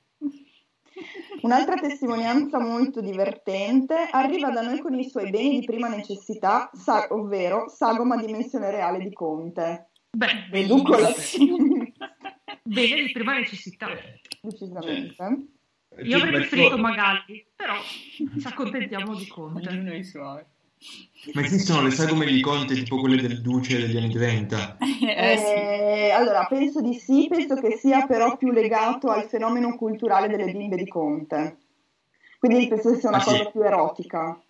Speaker 1: Un'altra testimonianza molto divertente arriva da noi con i suoi beni di prima necessità, sa- ovvero sagoma dimensione reale di Conte.
Speaker 4: Beh,
Speaker 2: Bellissimo.
Speaker 4: bene di prima necessità.
Speaker 1: decisamente.
Speaker 4: Io avrei preferito Magalli, però ci accontentiamo di Conte.
Speaker 2: Ognuno i suoi.
Speaker 3: Ma esistono le sagome di Conte tipo quelle del Duce degli anni 30?
Speaker 2: Eh, sì.
Speaker 1: Eh, allora, penso di sì, penso che sia però più legato al fenomeno culturale delle bimbe di Conte. Quindi penso che sia una
Speaker 3: Ah, sì.
Speaker 1: cosa più erotica.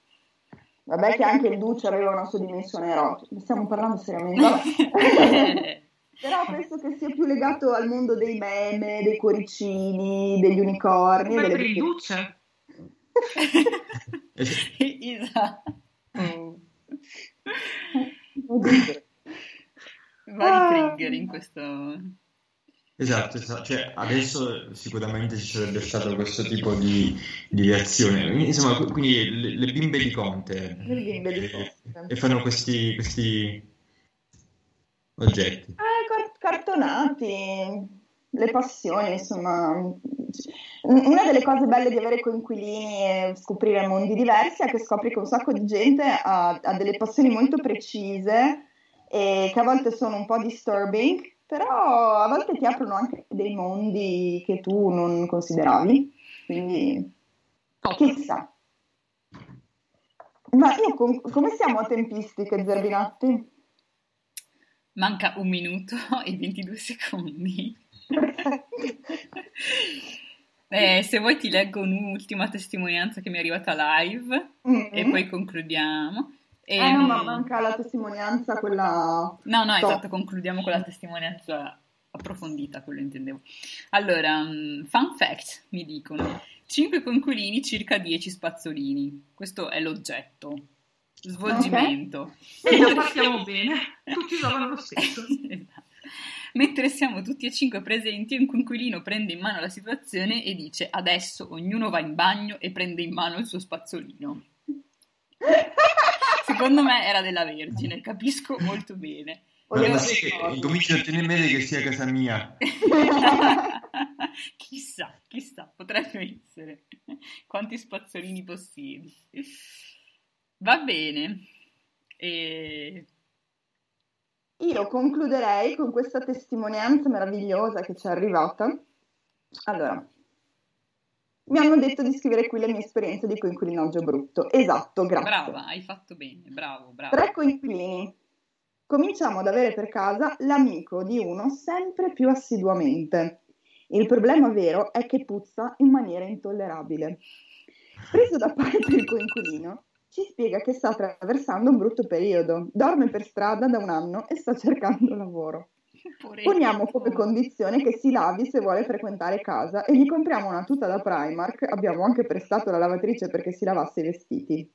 Speaker 1: Vabbè che anche il Duce aveva una sua dimensione erotica. Stiamo parlando seriamente. Però penso che sia più legato al mondo dei meme, dei cuoricini, degli unicorni. Delle
Speaker 4: per il Duce.
Speaker 2: esatto.
Speaker 1: Oddio.
Speaker 2: Vari trigger in questo...
Speaker 3: Esatto, esatto. Cioè, adesso sicuramente ci sarebbe stato questo tipo di, di reazione. Insomma, qu- quindi le, le bimbe di Conte
Speaker 1: Le bimbe di
Speaker 3: eh,
Speaker 1: Conte.
Speaker 3: e fanno questi, questi oggetti.
Speaker 1: Eh, car- cartonati, le passioni, insomma. Una delle cose belle di avere coinquilini e scoprire mondi diversi è che scopri che un sacco di gente ha, ha delle passioni molto precise e che a volte sono un po' disturbing, però a volte ti aprono anche dei mondi che tu non consideravi. Quindi, chissà. Ma io com- come siamo a tempistiche, Zerbinatti?
Speaker 2: Manca un minuto e 22 secondi. Eh, se vuoi ti leggo un'ultima testimonianza che mi è arrivata live
Speaker 1: Mm.
Speaker 2: e poi concludiamo.
Speaker 1: Eh no,
Speaker 2: Ehm,
Speaker 1: ma manca la testimonianza, quella...
Speaker 2: No, no,
Speaker 1: Top.
Speaker 2: esatto, concludiamo con la testimonianza approfondita, quello intendevo. Allora, mm, fun fact, mi dicono, 5 conculini, circa 10 spazzolini. Questo è l'oggetto. Svolgimento.
Speaker 4: E già partiamo bene. Tutti usavano lo stesso.
Speaker 2: Esatto. Mentre siamo tutti e cinque presenti, un conquilino prende in mano la situazione e dice adesso ognuno va in bagno e prende in mano il suo spazzolino. Secondo me era della Vergine, capisco molto bene.
Speaker 1: Io-
Speaker 3: sì, che incomincio a temere che sia casa mia.
Speaker 2: chissà, chissà, potrebbe essere. Quanti spazzolini possiedi. Va bene. E...
Speaker 1: Io concluderei con questa testimonianza meravigliosa che ci è arrivata. Allora, mi hanno detto di scrivere qui le mie esperienze di coinquilinaggio brutto. Esatto, grazie.
Speaker 2: Brava, hai fatto bene, bravo, bravo.
Speaker 1: Tre coinquilini. Cominciamo ad avere per casa l'amico di uno sempre più assiduamente. Il problema vero è che puzza in maniera intollerabile. Preso da parte il coinquilino, ci spiega che sta attraversando un brutto periodo, dorme per strada da un anno e sta cercando lavoro. Poniamo come condizione che si lavi se vuole frequentare casa e gli compriamo una tuta da Primark, abbiamo anche prestato la lavatrice perché si lavasse i vestiti.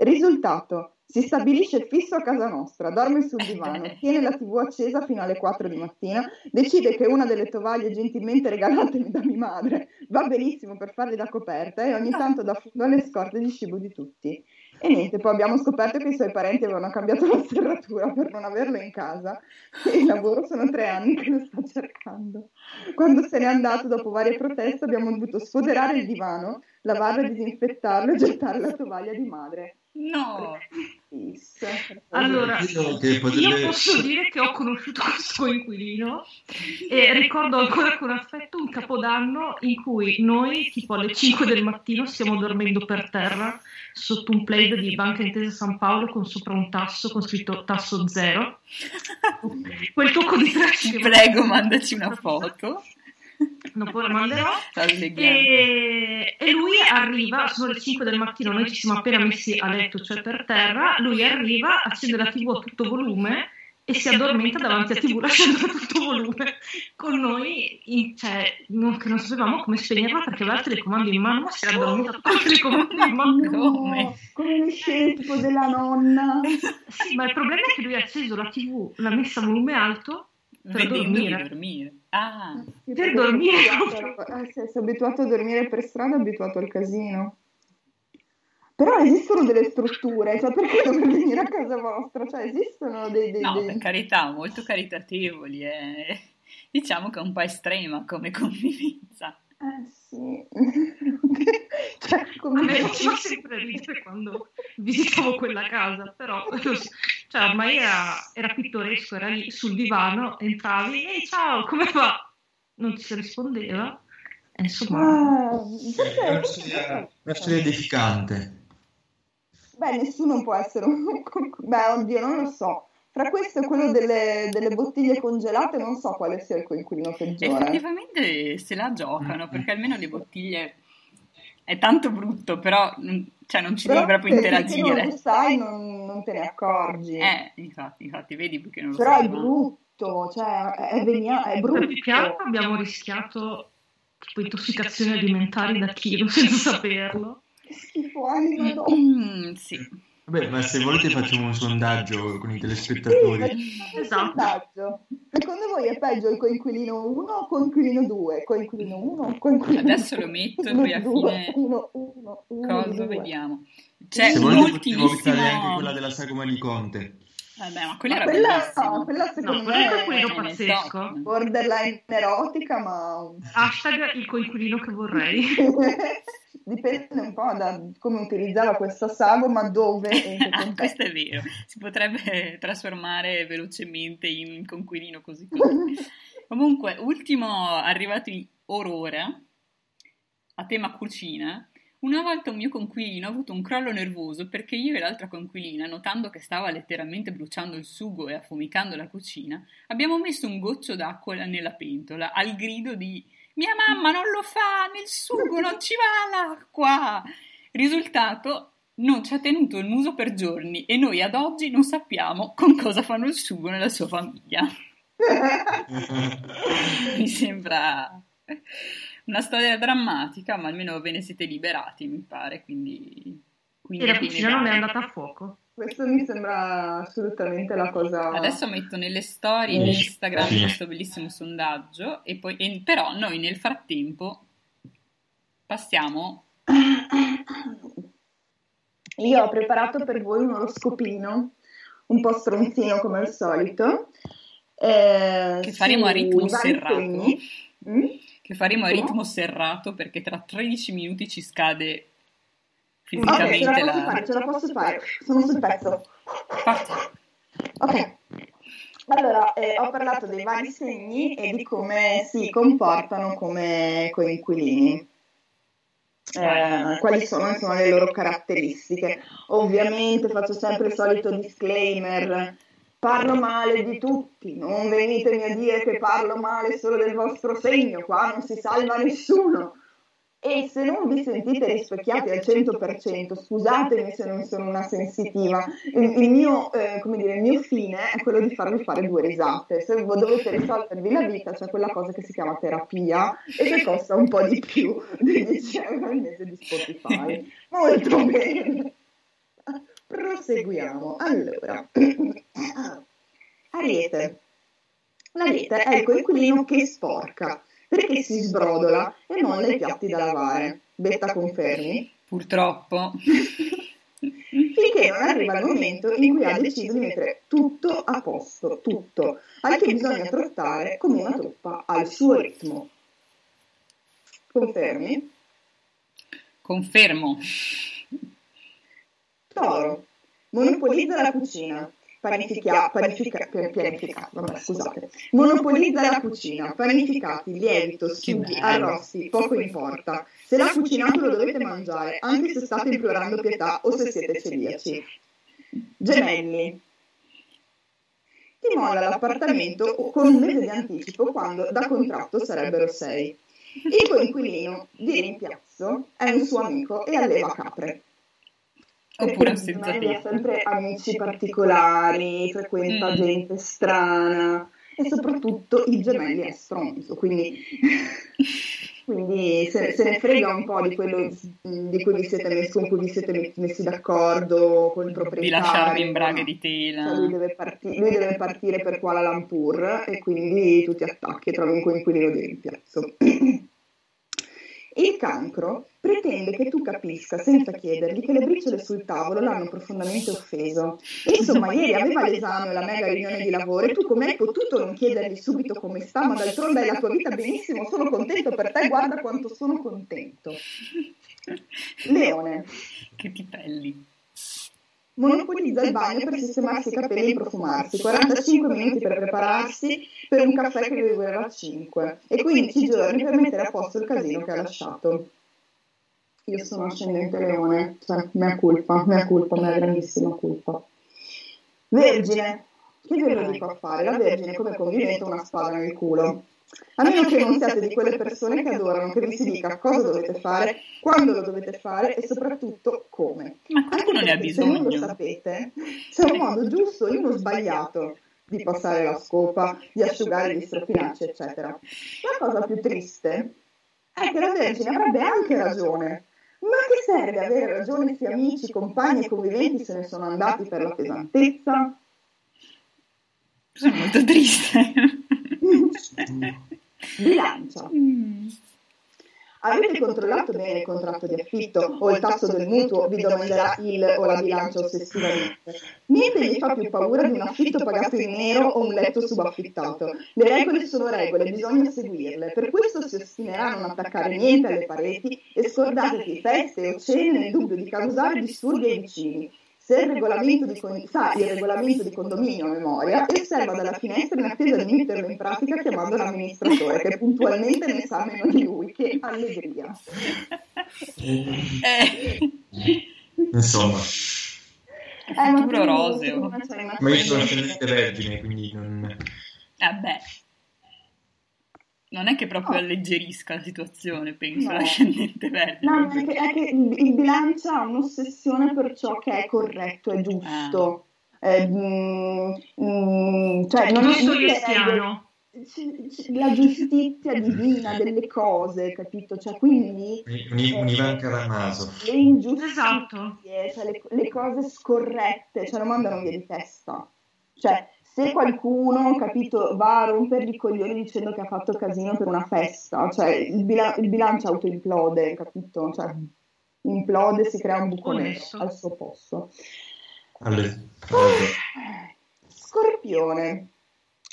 Speaker 1: Risultato, si stabilisce fisso a casa nostra, dorme sul divano, tiene la tv accesa fino alle 4 di mattina, decide che una delle tovaglie gentilmente regalatemi da mia madre va benissimo per fargli da coperta e ogni tanto dà fondo alle scorte di cibo di tutti. E niente, poi abbiamo scoperto che i suoi parenti avevano cambiato la serratura per non averlo in casa e il lavoro sono tre anni che lo sta cercando. Quando se n'è andato dopo varie proteste abbiamo dovuto sfoderare il divano, lavarlo disinfettarlo e gettare la tovaglia di madre.
Speaker 2: No.
Speaker 4: Allora, io posso dire che ho conosciuto questo inquilino e ricordo ancora con affetto un capodanno in cui noi, tipo alle 5 del mattino, stiamo dormendo per terra sotto un plaid di Banca Intesa San Paolo con sopra un tasso con scritto tasso zero. Quel tocco di trash.
Speaker 2: ti prego, mandaci una foto.
Speaker 4: Dopo la manderò. E, e lui arriva, sono le 5 del mattino, noi ci siamo appena messi a letto, cioè per terra, lui arriva, accende la tv a tutto volume e si addormenta davanti a tv lasciandola a tutto volume con noi, in- cioè, non, che non sapevamo come spegnerla perché aveva il telecomando in mano, ma si era addormentato con il telecomando in mano.
Speaker 2: Come?
Speaker 1: No, come le scene tipo della nonna.
Speaker 4: Sì, ma il problema è che lui ha acceso la tv, l'ha messa a volume alto per
Speaker 2: Vedendo
Speaker 4: dormire.
Speaker 2: dormire. Ah,
Speaker 4: Per dormire.
Speaker 1: Eh, se sei abituato a dormire per strada, è abituato al casino. Però esistono delle strutture, cioè perché dover venire a casa vostra? Cioè esistono dei... dei-
Speaker 2: no,
Speaker 1: dei-
Speaker 2: per carità, molto caritatevoli. eh. Diciamo che è un po' estrema come convivenza.
Speaker 1: Eh sì. cioè,
Speaker 4: A
Speaker 1: come...
Speaker 4: me faceva sempre ridere quando visitavo quella casa, però cioè, ormai era, era pittoresco, era lì sul divano, entravi, ehi ciao, come va? Non si rispondeva, insomma...
Speaker 1: Ah,
Speaker 3: È una storia, una storia edificante.
Speaker 1: Beh, nessuno può essere un... Beh, oddio, non lo so. Fra questo e quello delle, delle bottiglie congelate, non so quale sia il coinquilino peggiore.
Speaker 2: Effettivamente se la giocano, perché almeno le bottiglie è tanto brutto, però cioè, non ci devi
Speaker 1: Però
Speaker 2: proprio
Speaker 1: se- se non
Speaker 2: interagire.
Speaker 1: lo sai, non, non te ne accorgi.
Speaker 2: Eh, infatti, infatti, vedi perché non lo
Speaker 1: Però è
Speaker 2: sai, ma-
Speaker 1: brutto, cioè è, venia- è brutto.
Speaker 4: Per più che altro abbiamo rischiato tipo intossicazioni alimentari da chilo senza saperlo.
Speaker 1: Che schifo, anima, no.
Speaker 2: Mm, sì.
Speaker 3: Vabbè, ma se volete facciamo un sondaggio con i
Speaker 1: Sì,
Speaker 3: telespettatori.
Speaker 1: un
Speaker 4: Esatto.
Speaker 1: sondaggio. Secondo voi è peggio il coinquilino 1 o coinquilino 2? Coinquilino 1 o coinquilino
Speaker 2: Adesso lo metto e poi a fine
Speaker 1: 1, 1, 1,
Speaker 2: cosa vediamo. C'è
Speaker 3: Se volete possiamo
Speaker 2: ultimissimo...
Speaker 3: buttare anche quella della sagoma di Conte.
Speaker 2: Vabbè, ma quella era
Speaker 1: quella,
Speaker 2: bellissima.
Speaker 1: quella
Speaker 4: No,
Speaker 1: secondo
Speaker 4: quello è
Speaker 1: me
Speaker 4: coinquilino
Speaker 2: Eh,
Speaker 4: pazzesco.
Speaker 1: borderline erotica, ma
Speaker 4: Hashtag il coinquilino che vorrei.
Speaker 1: dipende un po' da come utilizzava questa sagoma, dove e in che
Speaker 2: Ah, questo è vero, si potrebbe trasformare velocemente in conquilino così così. Comunque, ultimo arrivato in Aurora, a tema cucina. Una volta un mio conquilino ha avuto un crollo nervoso perché io e l'altra conquilina, notando che stava letteralmente bruciando il sugo e affumicando la cucina, abbiamo messo un goccio d'acqua nella pentola al grido di Mia mamma non lo fa, nel sugo non ci va l'acqua! Risultato, non ci ha tenuto il muso per giorni e noi ad oggi non sappiamo con cosa fanno il sugo nella sua famiglia. Mi sembra una storia drammatica, ma almeno ve ne siete liberati, mi pare, quindi... quindi
Speaker 4: E la cucina non è andata a fuoco.
Speaker 1: Questo mi sembra assolutamente la cosa.
Speaker 2: Adesso metto nelle storie di Instagram
Speaker 3: Sì.
Speaker 2: questo bellissimo sondaggio, e poi, e- però noi nel frattempo passiamo...
Speaker 1: Io ho preparato per voi un oroscopino, un po' stronzino come al solito. eh,
Speaker 2: Che faremo a ritmo serrato.
Speaker 1: Mm?
Speaker 2: che faremo a ritmo serrato perché tra 13 minuti ci scade
Speaker 1: Ok, ce
Speaker 2: fisicamente
Speaker 1: la posso
Speaker 2: la...
Speaker 1: fare, ce la posso fare. Sono sul pezzo. Ok. Allora, eh, ho parlato dei vari segni e di come si comportano come coinquilini. Eh, quali sono insomma le loro caratteristiche. Ovviamente faccio sempre il solito disclaimer. Parlo male di tutti, non venitemi a dire che parlo male solo del vostro segno, qua non si salva nessuno. E se non vi sentite rispecchiati al 100%, scusatemi se non sono una sensitiva, il, il mio, eh, come dire, il mio fine è quello di farvi fare due risate. Se voi dovete risolvervi la vita, c'è quella cosa che si chiama terapia e che costa un po' di più di 10 euro al mese di Spotify. Molto bene. Proseguiamo. Allora, Ariete. L'ariete è il coinquilino che sporca perché si sbrodola e molla i piatti da lavare. Betta confermi?
Speaker 2: Purtroppo.
Speaker 1: Finché non arriva il momento in cui ha deciso di mettere tutto a posto, tutto, al che bisogna trottare come una truppa al suo ritmo. Confermi?
Speaker 2: Confermo.
Speaker 1: Toro. Monopolizza la cucina. Panifica, panifica, pianifica, vabbè, scusate. Monopolizza la cucina. Panificati, lievito, sughi,
Speaker 2: bello.
Speaker 1: arrossi, poco importa. Se l'ha cucinato lo dovete mangiare, anche se state implorando pietà o se siete celiaci. Gemelli. Ti molla l'appartamento con un mese di anticipo quando da contratto sarebbero sei. Il coinquilino di rimpiazzo è un suo amico e alleva capre.
Speaker 2: Oppure senza
Speaker 1: sempre amici particolari, frequenta
Speaker 2: Mm.
Speaker 1: gente strana e soprattutto il gemelli è stronzo, quindi, quindi se, se ne frega un po' di quello di cui vi siete messi, con cui vi siete messi d'accordo con il
Speaker 2: Di
Speaker 1: proprietario.
Speaker 2: lasciarvi in braghe di tela.
Speaker 1: Cioè, lui, deve parti- lui deve partire per Kuala Lumpur e quindi tu ti attacchi e trovi un coinquilino di rimpiazzo. Il cancro pretende che tu capisca senza chiedergli che le briciole sul tavolo l'hanno profondamente offeso. Insomma, ieri aveva l'esame o la mega riunione di lavoro e tu come hai potuto non chiedergli subito come sta, ma d'altronde è la tua vita benissimo, sono contento per te, guarda quanto sono contento. Leone.
Speaker 2: Che ti pelli.
Speaker 1: Monopolizza il bagno per sistemarsi i capelli e profumarsi, 45 minuti per prepararsi per un caffè che deve durare 5 e 15 giorni per mettere a posto il casino che ha lasciato. Io sono ascendente leone, cioè mea colpa, mea colpa, mea grandissima colpa. Vergine, che ve lo dico a fare? La Vergine come convivente una spada nel culo. A meno che non siate di quelle persone che adorano che vi si dica cosa dovete fare, quando lo dovete fare e soprattutto come.
Speaker 2: Ma qualcuno ne ha bisogno.
Speaker 1: Se non lo sapete, c'è un modo giusto e uno sbagliato di passare la scopa, di asciugare gli strofinacci, eccetera. La cosa più triste è che la Vergine avrebbe anche ragione. Ma che serve avere ragione se amici, compagni e conviventi se ne sono andati per la pesantezza?
Speaker 2: Sono molto triste.
Speaker 1: Bilancia. Mm. Avete controllato bene il contratto di affitto o il tasso del mutuo vi domanderà il o la bilancia ossessivamente. Niente gli fa più paura di un affitto pagato in nero o un letto subaffittato. Le regole sono regole, bisogna seguirle. Per questo si ostinerà a non attaccare niente alle pareti e scordatevi feste o cene nel dubbio di causare disturbi ai vicini se il regolamento di, con- sa il regolamento di condominio a memoria e osserva dalla finestra in attesa di metterlo in pratica chiamando l'amministratore che puntualmente ne sa meno di lui. Che allegria!
Speaker 3: Eh. Insomma.
Speaker 2: È un futuro roseo.
Speaker 3: Ma io sono ascendente vergine, quindi non...
Speaker 2: Vabbè. Eh non è che proprio oh. alleggerisca la situazione, penso, no. l'ascendente verde.
Speaker 1: No, è che, è che il, il bilancio ha un'ossessione per ciò che è corretto e giusto. Ah. Eh, mm,
Speaker 4: mm, cioè, non giusto cristiano.
Speaker 1: La giustizia divina delle cose, capito? Cioè, quindi
Speaker 3: un'Ivan eh, Caramaso.
Speaker 1: Le ingiustizie, esatto. cioè, le, le, cose scorrette, cioè, lo mandano via di testa. Cioè, se qualcuno, capito, va a rompergli i coglioni dicendo che ha fatto casino per una festa, cioè il, bila- il bilancio autoimplode, capito? Cioè, implode, si crea un buco nero al suo posto.
Speaker 3: Alle...
Speaker 1: Scorpione,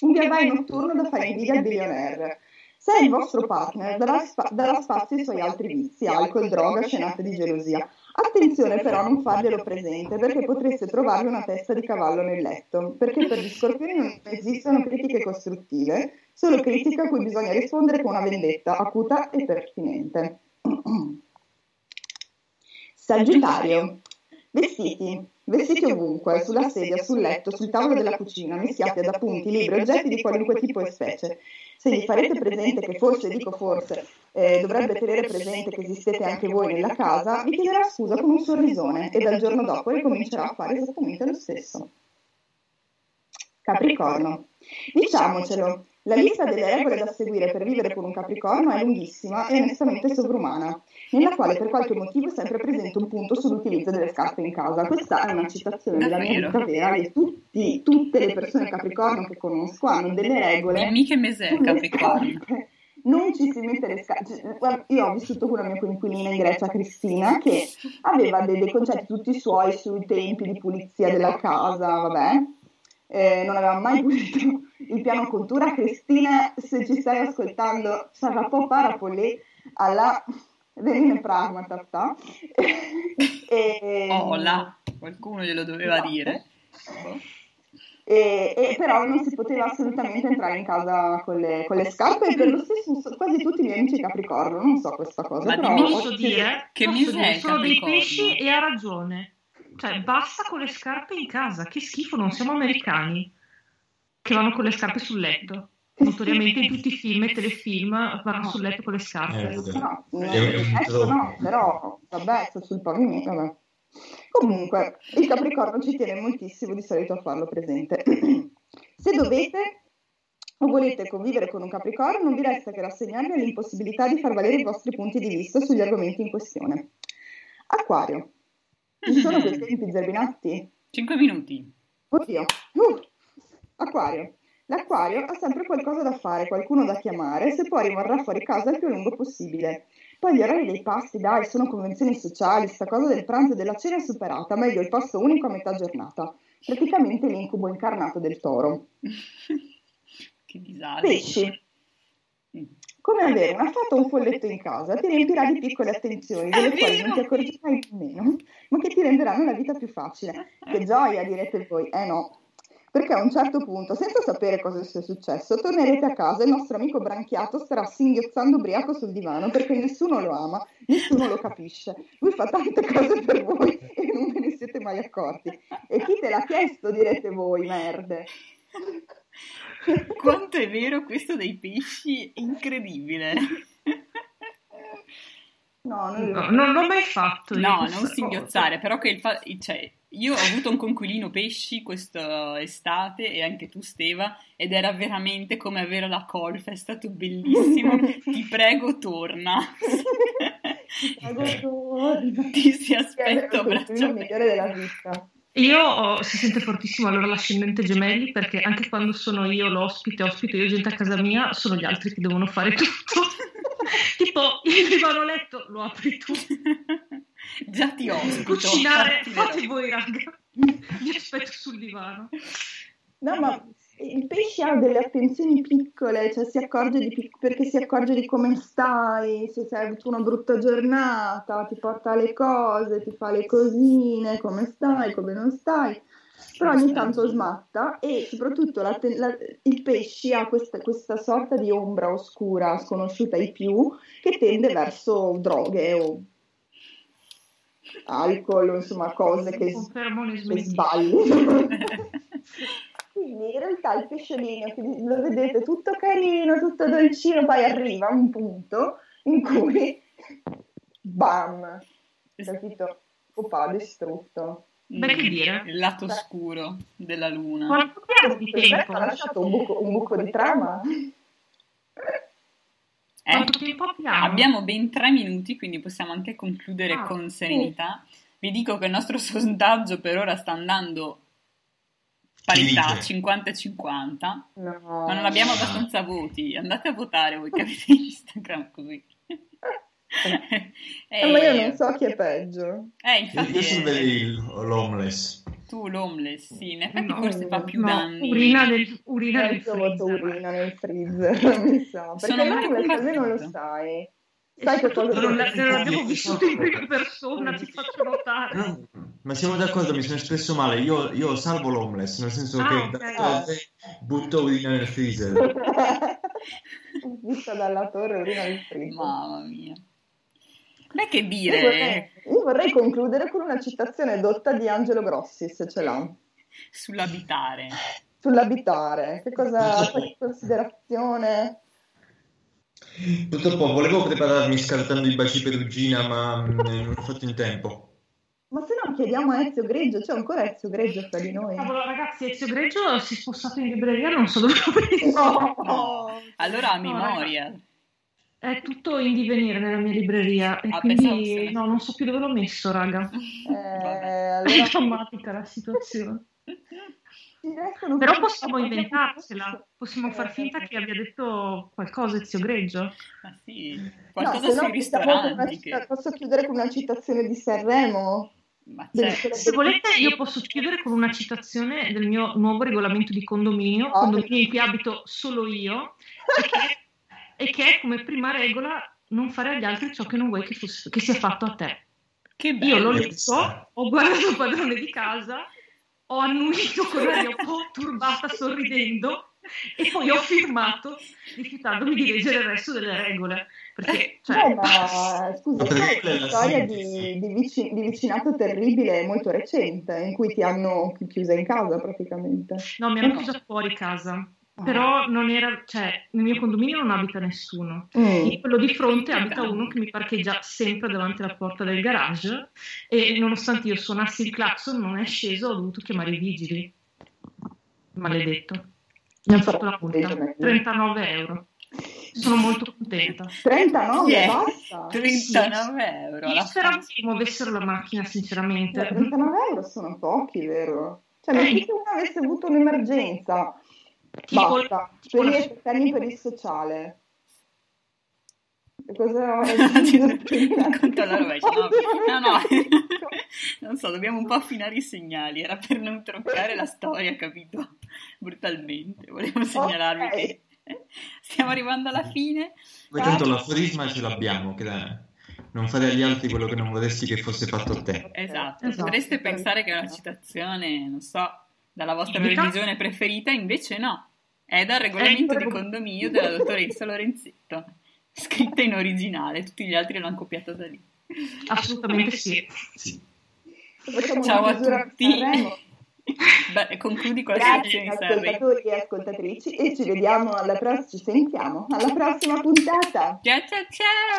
Speaker 1: un via vai notturno da fare invidia al billionaire. Se il vostro partner darà, spa- darà spazio ai suoi altri vizi, alcol, droga, scenate di gelosia, Attenzione però a non farglielo presente perché potreste trovarvi una testa di cavallo nel letto, perché per gli scorpioni non esistono critiche costruttive, solo critiche a cui bisogna rispondere con una vendetta acuta e pertinente. Sagittario. Vestiti. Vestiti ovunque, sulla sedia, sul letto, sul tavolo della cucina, mischiati ad appunti, libri, oggetti di qualunque tipo e specie. Se gli farete presente che forse, dico forse, eh, dovrebbe tenere presente che esistete anche voi nella casa, vi chiederà scusa con un sorrisone e dal giorno dopo ricomincerà a fare esattamente lo stesso. Capricorno. Diciamocelo, la lista delle regole da seguire per vivere con un Capricorno è lunghissima e onestamente sovrumana, nella quale per qualche motivo è sempre presente un punto sull'utilizzo delle scarpe in casa. Questa è una citazione della mia vita vera e tutti, tutte le persone Capricorno che conosco hanno delle regole.
Speaker 2: Le amiche Mesè Capricorno.
Speaker 1: Non ci si mette le scarpe. Io ho vissuto con una mia coinquilina in Grecia, Cristina, che aveva dei, dei concetti tutti suoi sui tempi di pulizia della casa, vabbè eh, non aveva mai pulito il piano cultura. Cristina, se ci stai ascoltando, sarà po' parapoli alla Venine Pragma tata.
Speaker 2: e, oh là, qualcuno glielo doveva no. dire.
Speaker 1: E, e, però non si poteva assolutamente entrare in casa con le, con le scarpe e per lo stesso quasi tutti i miei amici Capricorno, non so questa cosa.
Speaker 4: Ma
Speaker 1: però
Speaker 4: posso dire che mi sono dei pesci e ha ragione. Cioè, basta con le scarpe in casa, che schifo, non siamo americani che vanno con le scarpe sul letto. Notoriamente in tutti i film e telefilm vanno sul letto con le scarpe. Eh,
Speaker 1: no, no, no, però vabbè, sto sul pavimento. Vabbè. Comunque, il Capricorno ci tiene moltissimo di solito a farlo presente. Se dovete o volete convivere con un Capricorno, non vi resta che rassegnarvi all'impossibilità di far valere i vostri punti di vista sugli argomenti in questione. Acquario. Ci sono quei tempi zerbinati?
Speaker 2: 5 minuti.
Speaker 1: Oddio. Uh, acquario. L'acquario ha sempre qualcosa da fare, qualcuno da chiamare, se poi rimarrà fuori casa il più a lungo possibile. Poi gli orari dei pasti, dai, sono convenzioni sociali, sta cosa del pranzo e della cena è superata, meglio il pasto unico a metà giornata. Praticamente l'incubo incarnato del toro.
Speaker 2: che disastro.
Speaker 1: Pesci. Come avere una fata o un folletto in casa ti riempirà di piccole attenzioni, delle quali non ti accorgerai nemmeno, ma che ti renderanno la vita più facile. Che gioia, direte voi. Eh no, perché a un certo punto, senza sapere cosa sia successo, tornerete a casa e il nostro amico branchiato starà singhiozzando ubriaco sul divano perché nessuno lo ama, nessuno lo capisce. Lui fa tante cose per voi e non ve ne siete mai accorti. E chi te l'ha chiesto, direte voi, merde.
Speaker 2: Quanto è vero questo dei pesci, incredibile.
Speaker 4: No, non, no, non l'ho mai fatto.
Speaker 2: No, non singhiozzare, però che il fa- cioè, io ho avuto un conquilino pesci quest'estate e anche tu Steva ed era veramente come avere la colfa, è stato bellissimo. Ti prego torna. Ti prego torna. Ti si aspetto a braccia
Speaker 1: migliore della vita.
Speaker 4: Io ho, si sente fortissimo allora l'ascendente gemelli perché anche quando sono io l'ospite, ospito io gente a casa mia, sono gli altri che devono fare tutto. tipo il divano letto lo apri tu.
Speaker 2: Già ti ospito.
Speaker 4: Cucinare, fate voi raga. Vi aspetto sul divano.
Speaker 1: No, ma il pesce ha delle attenzioni piccole, cioè si accorge di pic- perché si accorge di come stai, se hai avuto una brutta giornata, ti porta le cose, ti fa le cosine, come stai, come non stai. Però ogni tanto smatta e soprattutto la, la, il pesce ha questa, questa, sorta di ombra oscura, sconosciuta ai più, che tende verso droghe o alcol, insomma cose che, che sbagliano. Quindi in realtà il pesciolino, lo vedete tutto carino, tutto dolcino, poi arriva un punto in cui bam, capito? Opà distrutto.
Speaker 4: Beh, che dire?
Speaker 2: Il lato oscuro della luna.
Speaker 4: Quanto di tempo?
Speaker 1: Ha lasciato un buco, un buco di trama.
Speaker 2: Eh, tempo? Abbiamo ben tre minuti, quindi possiamo anche concludere ah, con serenità. Sì. Vi dico che il nostro sondaggio per ora sta andando parità 50-50, no. ma non abbiamo abbastanza voti. Andate a votare voi che avete Instagram così.
Speaker 1: eh, ma io non so chi è peggio.
Speaker 2: Eh, infatti
Speaker 3: io sono l'homeless.
Speaker 2: Tu l'homeless, sì, in effetti no, forse fa più no, danni.
Speaker 4: Urina nel, urina
Speaker 1: nel freezer. urina nel freezer, mi sa. Perché l'homeless almeno lo sai.
Speaker 4: Sai che cosa non, non abbiamo vissuto in prima persona, ti faccio notare.
Speaker 3: Ma siamo d'accordo, mi sono espresso male. Io, io salvo l'homeless, nel senso ah, che okay. da, butto urina nel freezer.
Speaker 1: Vista dalla torre urina nel freezer.
Speaker 2: Mamma mia. Beh, che dire.
Speaker 1: Io vorrei, io vorrei, concludere con una citazione dotta di Angelo Grossi, se ce l'ha.
Speaker 2: Sull'abitare.
Speaker 1: Sull'abitare. Che cosa fai considerazione?
Speaker 3: Purtroppo volevo prepararmi scartando i baci perugina, ma mm, non ho fatto in tempo.
Speaker 1: Ma se no chiediamo a Ezio Greggio, c'è ancora Ezio Greggio fra di noi.
Speaker 4: Cavolo, ragazzi, Ezio Greggio si è spostato in libreria, non so dove lo prendo.
Speaker 2: No. no. Allora a memoria. No,
Speaker 4: è tutto in divenire nella mia libreria e ah, quindi no, non so più dove l'ho messo, raga. Eh, allora... È drammatica la situazione. Però possiamo inventarsela, possiamo far finta che abbia detto qualcosa Ezio Greggio.
Speaker 2: Ma sì, qualcosa no, sui ristoranti.
Speaker 1: Che... Posso chiudere con una citazione di Sanremo?
Speaker 4: Certo. Se volete io posso chiudere con una citazione del mio nuovo regolamento di condominio, oh, condominio in cui abito solo io, e che e che è come prima regola non fare agli altri ciò che non vuoi che, fosse, che sia fatto a te.
Speaker 2: Che bello.
Speaker 4: Io l'ho letto, ho guardato il padrone di casa, ho annuito con l'aria un po' turbata, sorridendo, e poi ho firmato rifiutandomi di leggere il resto delle regole. Perché, cioè,
Speaker 1: no, ma scusa, è una storia di, di, vicin- di, vicinato terribile molto recente, in cui ti hanno chiusa in casa praticamente.
Speaker 4: No, mi hanno chiusa fuori casa. Però non era, cioè, nel mio condominio non abita nessuno. Mm. Quello di fronte abita uno che mi parcheggia sempre davanti alla porta del garage e nonostante io suonassi il clacson non è sceso, ho dovuto chiamare i vigili. Maledetto. Mi hanno fatto la multa, 39 euro. Sono molto contenta.
Speaker 1: 39 yeah.
Speaker 2: basta. 39 euro.
Speaker 4: Io speravo che muovessero la macchina, sinceramente.
Speaker 1: 39 euro sono pochi, vero? Cioè, eh. se uno avesse avuto un'emergenza Basta, per, per, per il sociale. Cosa
Speaker 2: racconta la rovescia? No, no, no. non so, dobbiamo un po' affinare i segnali. Era per non troncare la storia, capito? Brutalmente. Volevo segnalarvi okay. che Stiamo arrivando alla fine.
Speaker 3: Poi tanto l'aforisma ce l'abbiamo, che da- non fare agli altri quello che non vorresti che fosse fatto a te.
Speaker 2: Esatto,
Speaker 4: Esatto.
Speaker 2: potreste pensare che è una citazione, non so, dalla vostra religione preferita, invece no. È dal regolamento di condominio della dottoressa Lorenzetto, scritta in originale, tutti gli altri l'hanno copiato da lì.
Speaker 4: Assolutamente sì.
Speaker 3: Sì.
Speaker 2: Ciao a tutti. Beh, concludi con la
Speaker 1: Grazie
Speaker 2: selezione di
Speaker 1: ascoltatori e ascoltatrici e ci vediamo alla prossima, ci sentiamo alla prossima puntata.
Speaker 2: Ciao ciao ciao!